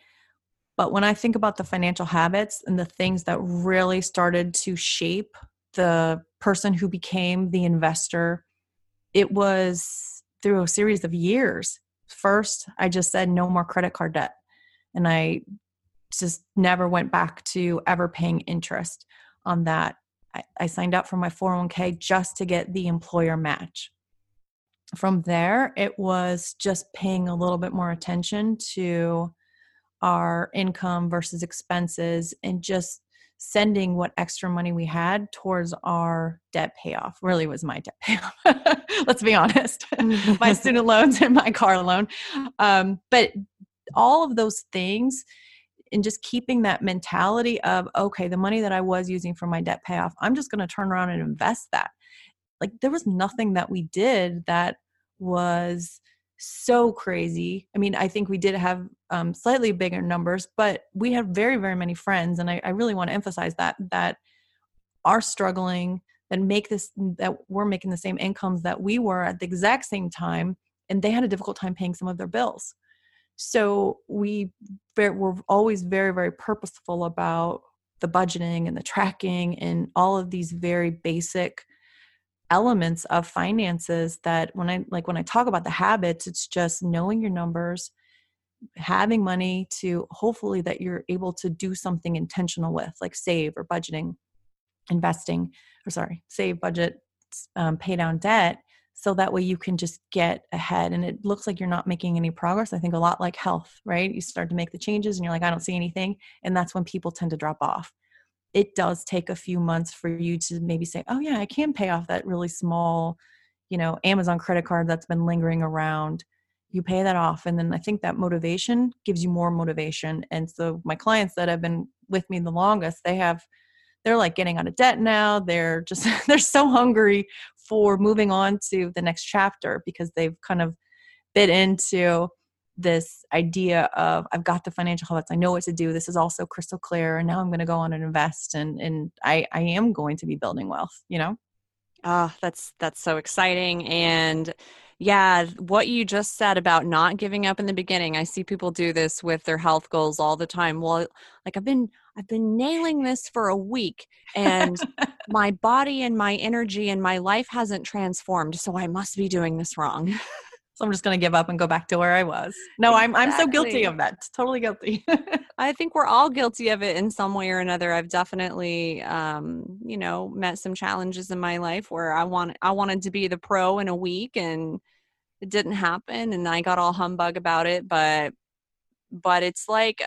But when I think about the financial habits and the things that really started to shape the person who became the investor, it was through a series of years. First, I just said no more credit card debt. And I just never went back to ever paying interest on that. I, signed up for my 401k just to get the employer match. From there, it was just paying a little bit more attention to our income versus expenses and just sending what extra money we had towards our debt payoff really was my debt (laughs) payoff let's be honest (laughs) my student loans and my car loan. Um, but all of those things and just keeping that mentality of okay the money that i was using for my debt payoff i'm just going to turn around and invest that. Like there was nothing that we did that was so crazy. I mean i think we did have um, slightly bigger numbers but we had very very many friends and I, I really want to emphasize that that are struggling that make this that we're making the same incomes that we were at the exact same time and they had a difficult time paying some of their bills. So we were always very, very purposeful about the budgeting and the tracking and all of these very basic elements of finances that when I like when I talk about the habits, it's just knowing your numbers, having money to hopefully that you're able to do something intentional with, like save or budgeting, investing, or sorry, save, budget, um, pay down debt so that way you can just get ahead. And it looks like you're not making any progress i think a lot like health right? You start to make the changes and you're like i don't see anything and that's when people tend to drop off it does take a few months for you to maybe say oh yeah i can pay off that really small you know amazon credit card that's been lingering around. You pay that off and then i think that motivation gives you more motivation and so my clients that have been with me the longest they have they're like getting out of debt now they're just (laughs) they're so hungry for moving on to the next chapter because they've kind of bit into this idea of I've got the financial habits, I know what to do. This is also crystal clear, and now I'm going to go on and invest, and and I I am going to be building wealth. You know. Ah, oh, that's that's so exciting, and yeah, what you just said about not giving up in the beginning. I see people do this with their health goals all the time. Well, like I've been I've been nailing this for a week and (laughs) my body and my energy and my life hasn't transformed, so I must be doing this wrong. (laughs) so I'm just going to give up and go back to where I was. No, exactly. I'm I'm so guilty of that. Totally guilty. (laughs) I think we're all guilty of it in some way or another. I've definitely um, you know, met some challenges in my life where I want I wanted to be the pro in a week and it didn't happen and I got all humbug about it, but but it's like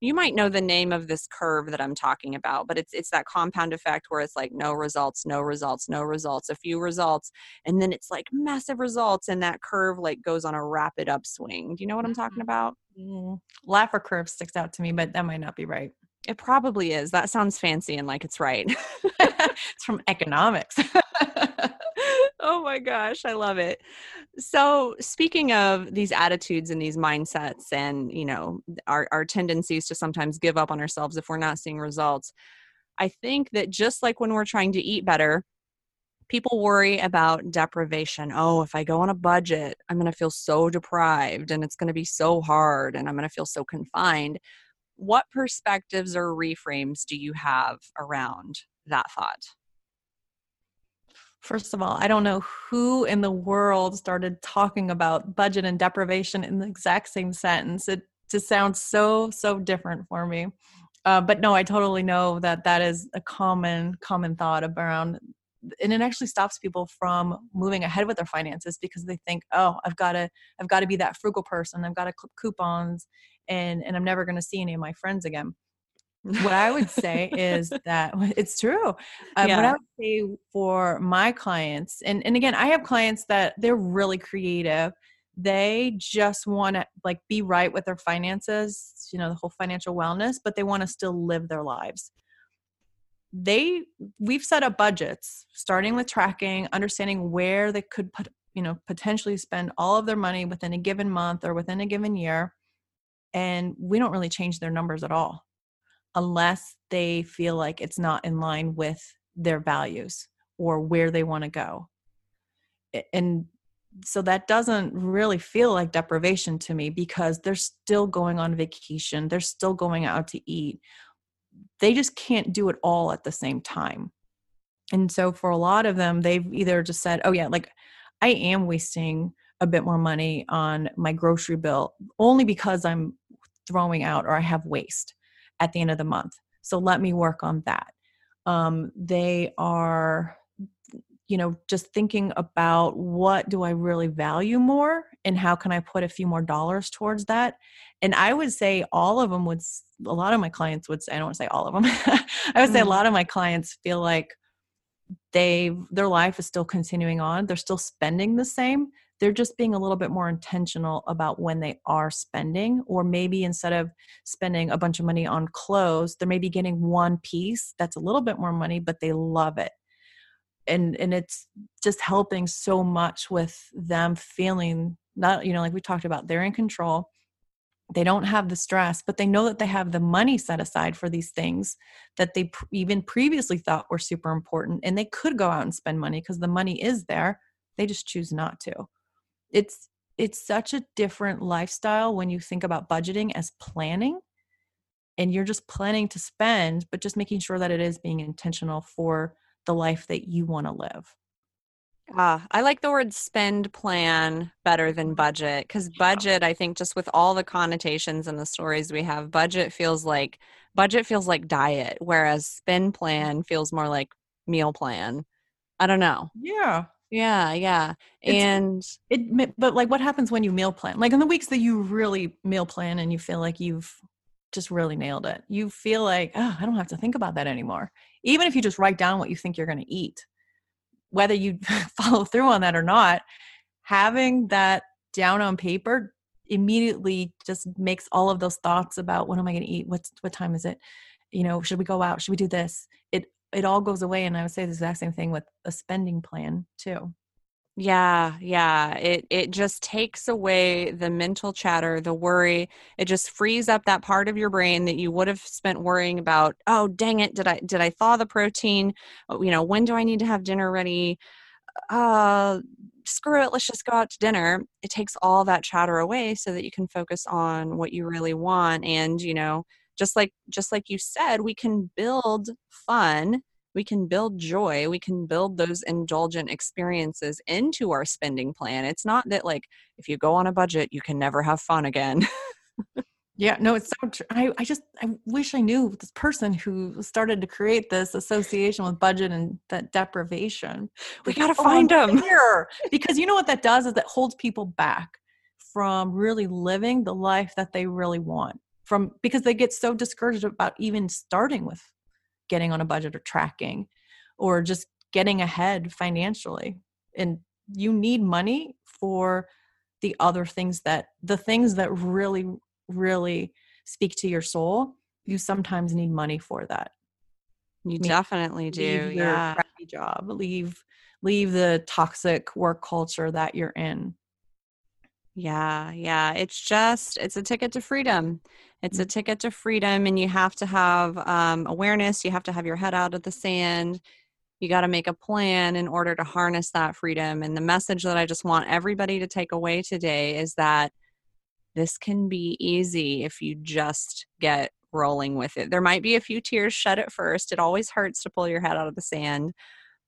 you might know the name of this curve that I'm talking about, but it's it's that compound effect where it's like no results, no results, no results, a few results, and then it's like massive results, and that curve like goes on a rapid upswing. Do you know what I'm talking mm-hmm. about? Mm. Laffer curve sticks out to me, but that might not be right. It probably is. That sounds fancy and like it's right. (laughs) it's from economics. (laughs) oh my gosh, I love it. So, speaking of these attitudes and these mindsets and, you know, our our tendencies to sometimes give up on ourselves if we're not seeing results, I think that just like when we're trying to eat better, people worry about deprivation. Oh, if I go on a budget, I'm going to feel so deprived and it's going to be so hard and I'm going to feel so confined. What perspectives or reframes do you have around that thought? First of all, I don't know who in the world started talking about budget and deprivation in the exact same sentence. It just sounds so, so different for me. Uh, but no, I totally know that that is a common, common thought around, and it actually stops people from moving ahead with their finances because they think, oh, I've got to, I've got to be that frugal person. I've got to clip coupons, and and I'm never going to see any of my friends again what I would say is that (laughs) it's true. Um, yeah. What I would say for my clients, and, and again, I have clients that they're really creative. They just want to like be right with their finances, you know, the whole financial wellness, but they want to still live their lives. They, we've set up budgets, starting with tracking, understanding where they could put, you know, potentially spend all of their money within a given month or within a given year. And we don't really change their numbers at all unless they feel like it's not in line with their values or where they want to go. And so that doesn't really feel like deprivation to me because they're still going on vacation, they're still going out to eat. They just can't do it all at the same time. And so for a lot of them, they've either just said, oh, yeah, like I am wasting a bit more money on my grocery bill only because I'm throwing out or I have waste at the end of the month. So let me work on that. Um, they are, you know, just thinking about what do I really value more and how can I put a few more dollars towards that. And I would say all of them would, a lot of my clients would say, I don't want to say all of them, (laughs) I would say a mm-hmm. lot of my clients feel like they their life is still continuing on they're still spending the same they're just being a little bit more intentional about when they are spending or maybe instead of spending a bunch of money on clothes they're maybe getting one piece that's a little bit more money but they love it. And and it's just helping so much with them feeling not you know like we talked about they're in control. They don't have the stress but they know that they have the money set aside for these things that they pr- even previously thought were super important and they could go out and spend money because the money is there. They just choose not to it's it's such a different lifestyle when you think about budgeting as planning and you're just planning to spend but just making sure that it is being intentional for the life that you want to live uh, I like the word spend plan better than budget because budget, I think, just with all the connotations and the stories we have, budget feels like budget feels like diet, whereas spend plan feels more like meal plan. I don't know. Yeah. Yeah, yeah. And it but like what happens when you meal plan? Like in the weeks that you really meal plan and you feel like you've just really nailed it. You feel like, oh, I don't have to think about that anymore. Even if you just write down what you think you're going to eat, whether you (laughs) follow through on that or not, having that down on paper immediately just makes all of those thoughts about what am I going to eat? What's what time is it? You know, should we go out? Should we do this? It it all goes away. And I would say the exact same thing with a spending plan too. Yeah, yeah. It it just takes away the mental chatter, the worry. It just frees up that part of your brain that you would have spent worrying about, oh dang it, did I did I thaw the protein? Oh, you know, when do I need to have dinner ready? Uh screw it, let's just go out to dinner. It takes all that chatter away so that you can focus on what you really want and, you know, just like just like you said, we can build fun we can build joy we can build those indulgent experiences into our spending plan. It's not that like if you go on a budget you can never have fun again. (laughs) Yeah no it's so true I, I just i wish i knew this person who started to create this association with budget and that deprivation. We gotta oh, find them here because you know what that does is that holds people back from really living the life that they really want from because they get so discouraged about even starting with getting on a budget or tracking or just getting ahead financially. And you need money for the other things that the things that really really speak to your soul you sometimes need money for that. You definitely do yeah. job leave leave the toxic work culture that you're in yeah, yeah. It's just it's a ticket to freedom. It's a mm. ticket to freedom, and you have to have um, awareness. You have to have your head out of the sand. You got to make a plan in order to harness that freedom. And the message that I just want everybody to take away today is that this can be easy if you just get rolling with it. There might be a few tears shed at first. It always hurts to pull your head out of the sand.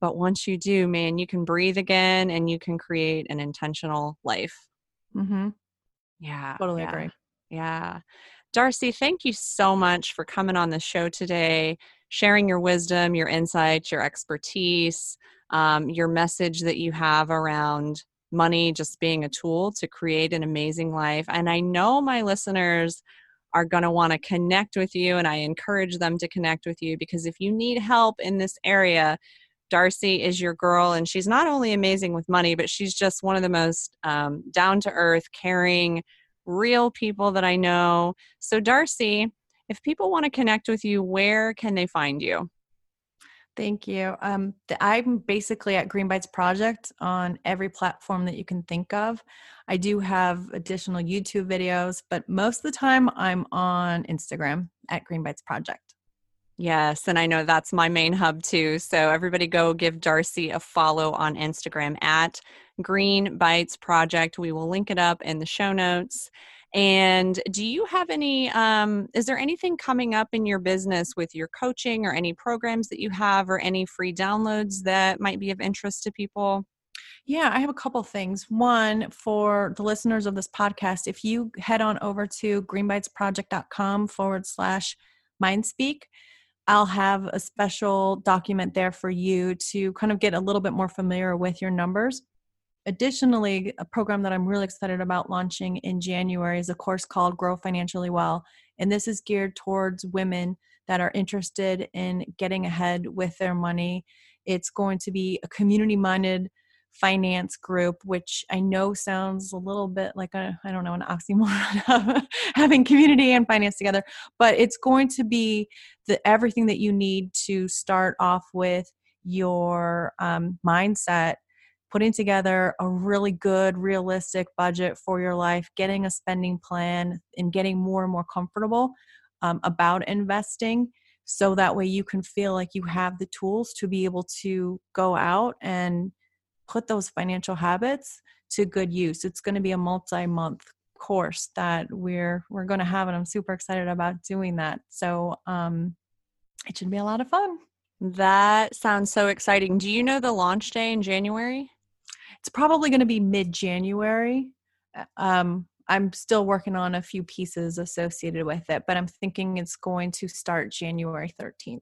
But once you do, man, you can breathe again and you can create an intentional life. Mm-hmm. Yeah. Totally yeah, agree. Yeah. Darcy, thank you so much for coming on the show today, sharing your wisdom, your insights, your expertise, um, your message that you have around money just being a tool to create an amazing life. And I know my listeners are going to want to connect with you, and I encourage them to connect with you because if you need help in this area, Darcy is your girl, and she's not only amazing with money, but she's just one of the most um, down to earth, caring, real people that I know. So, Darcy, if people want to connect with you, where can they find you? Thank you. Um, I'm basically at Green Bites Project on every platform that you can think of. I do have additional YouTube videos, but most of the time I'm on Instagram at Green Bites Project. Yes, and I know that's my main hub too. So everybody go give Darcy a follow on Instagram at Green Bites Project. We will link it up in the show notes. And do you have any, um, is there anything coming up in your business with your coaching or any programs that you have or any free downloads that might be of interest to people? Yeah, I have a couple things. One, for the listeners of this podcast, if you head on over to greenbitesproject.com forward slash mindspeak, I'll have a special document there for you to kind of get a little bit more familiar with your numbers. Additionally, a program that I'm really excited about launching in January is a course called Grow Financially Well. And this is geared towards women that are interested in getting ahead with their money. It's going to be a community minded finance group, which I know sounds a little bit like a, I don't know, an oxymoron (laughs) of having community and finance together, but it's going to be the everything that you need to start off with your um, mindset putting together a really good realistic budget for your life getting a spending plan and getting more and more comfortable um, about investing so that way you can feel like you have the tools to be able to go out and put those financial habits to good use. It's going to be a multi-month course that we're we're going to have and I'm super excited about doing that. So um it should be a lot of fun. That sounds so exciting. Do you know the launch day in January? It's probably going to be mid-January. Uh, um I'm still working on a few pieces associated with it, but I'm thinking it's going to start January 13th.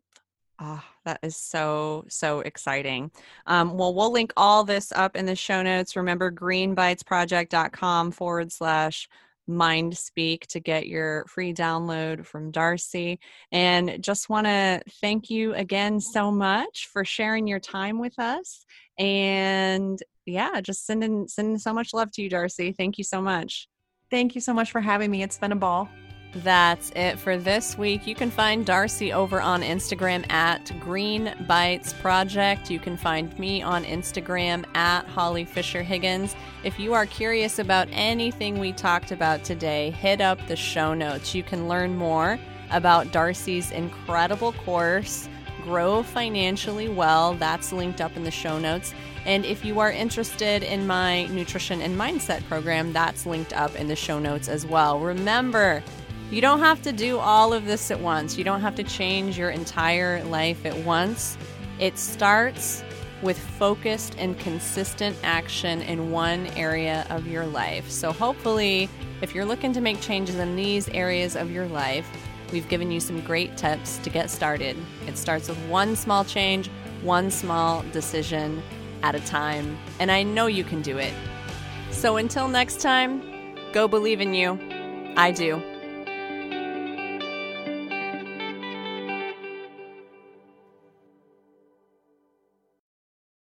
Oh, that is so, so exciting. Um, well, we'll link all this up in the show notes. Remember, greenbitesproject.com forward slash mind speak to get your free download from Darcy. And just want to thank you again so much for sharing your time with us. And yeah, just sending sending so much love to you, Darcy. Thank you so much. Thank you so much for having me. It's been a ball. That's it for this week. You can find Darcy over on Instagram at Green Bites Project. You can find me on Instagram at Holly Fisher Higgins. If you are curious about anything we talked about today, hit up the show notes. You can learn more about Darcy's incredible course, Grow Financially Well. That's linked up in the show notes. And if you are interested in my nutrition and mindset program, that's linked up in the show notes as well. Remember, you don't have to do all of this at once. You don't have to change your entire life at once. It starts with focused and consistent action in one area of your life. So, hopefully, if you're looking to make changes in these areas of your life, we've given you some great tips to get started. It starts with one small change, one small decision at a time, and I know you can do it. So, until next time, go believe in you. I do.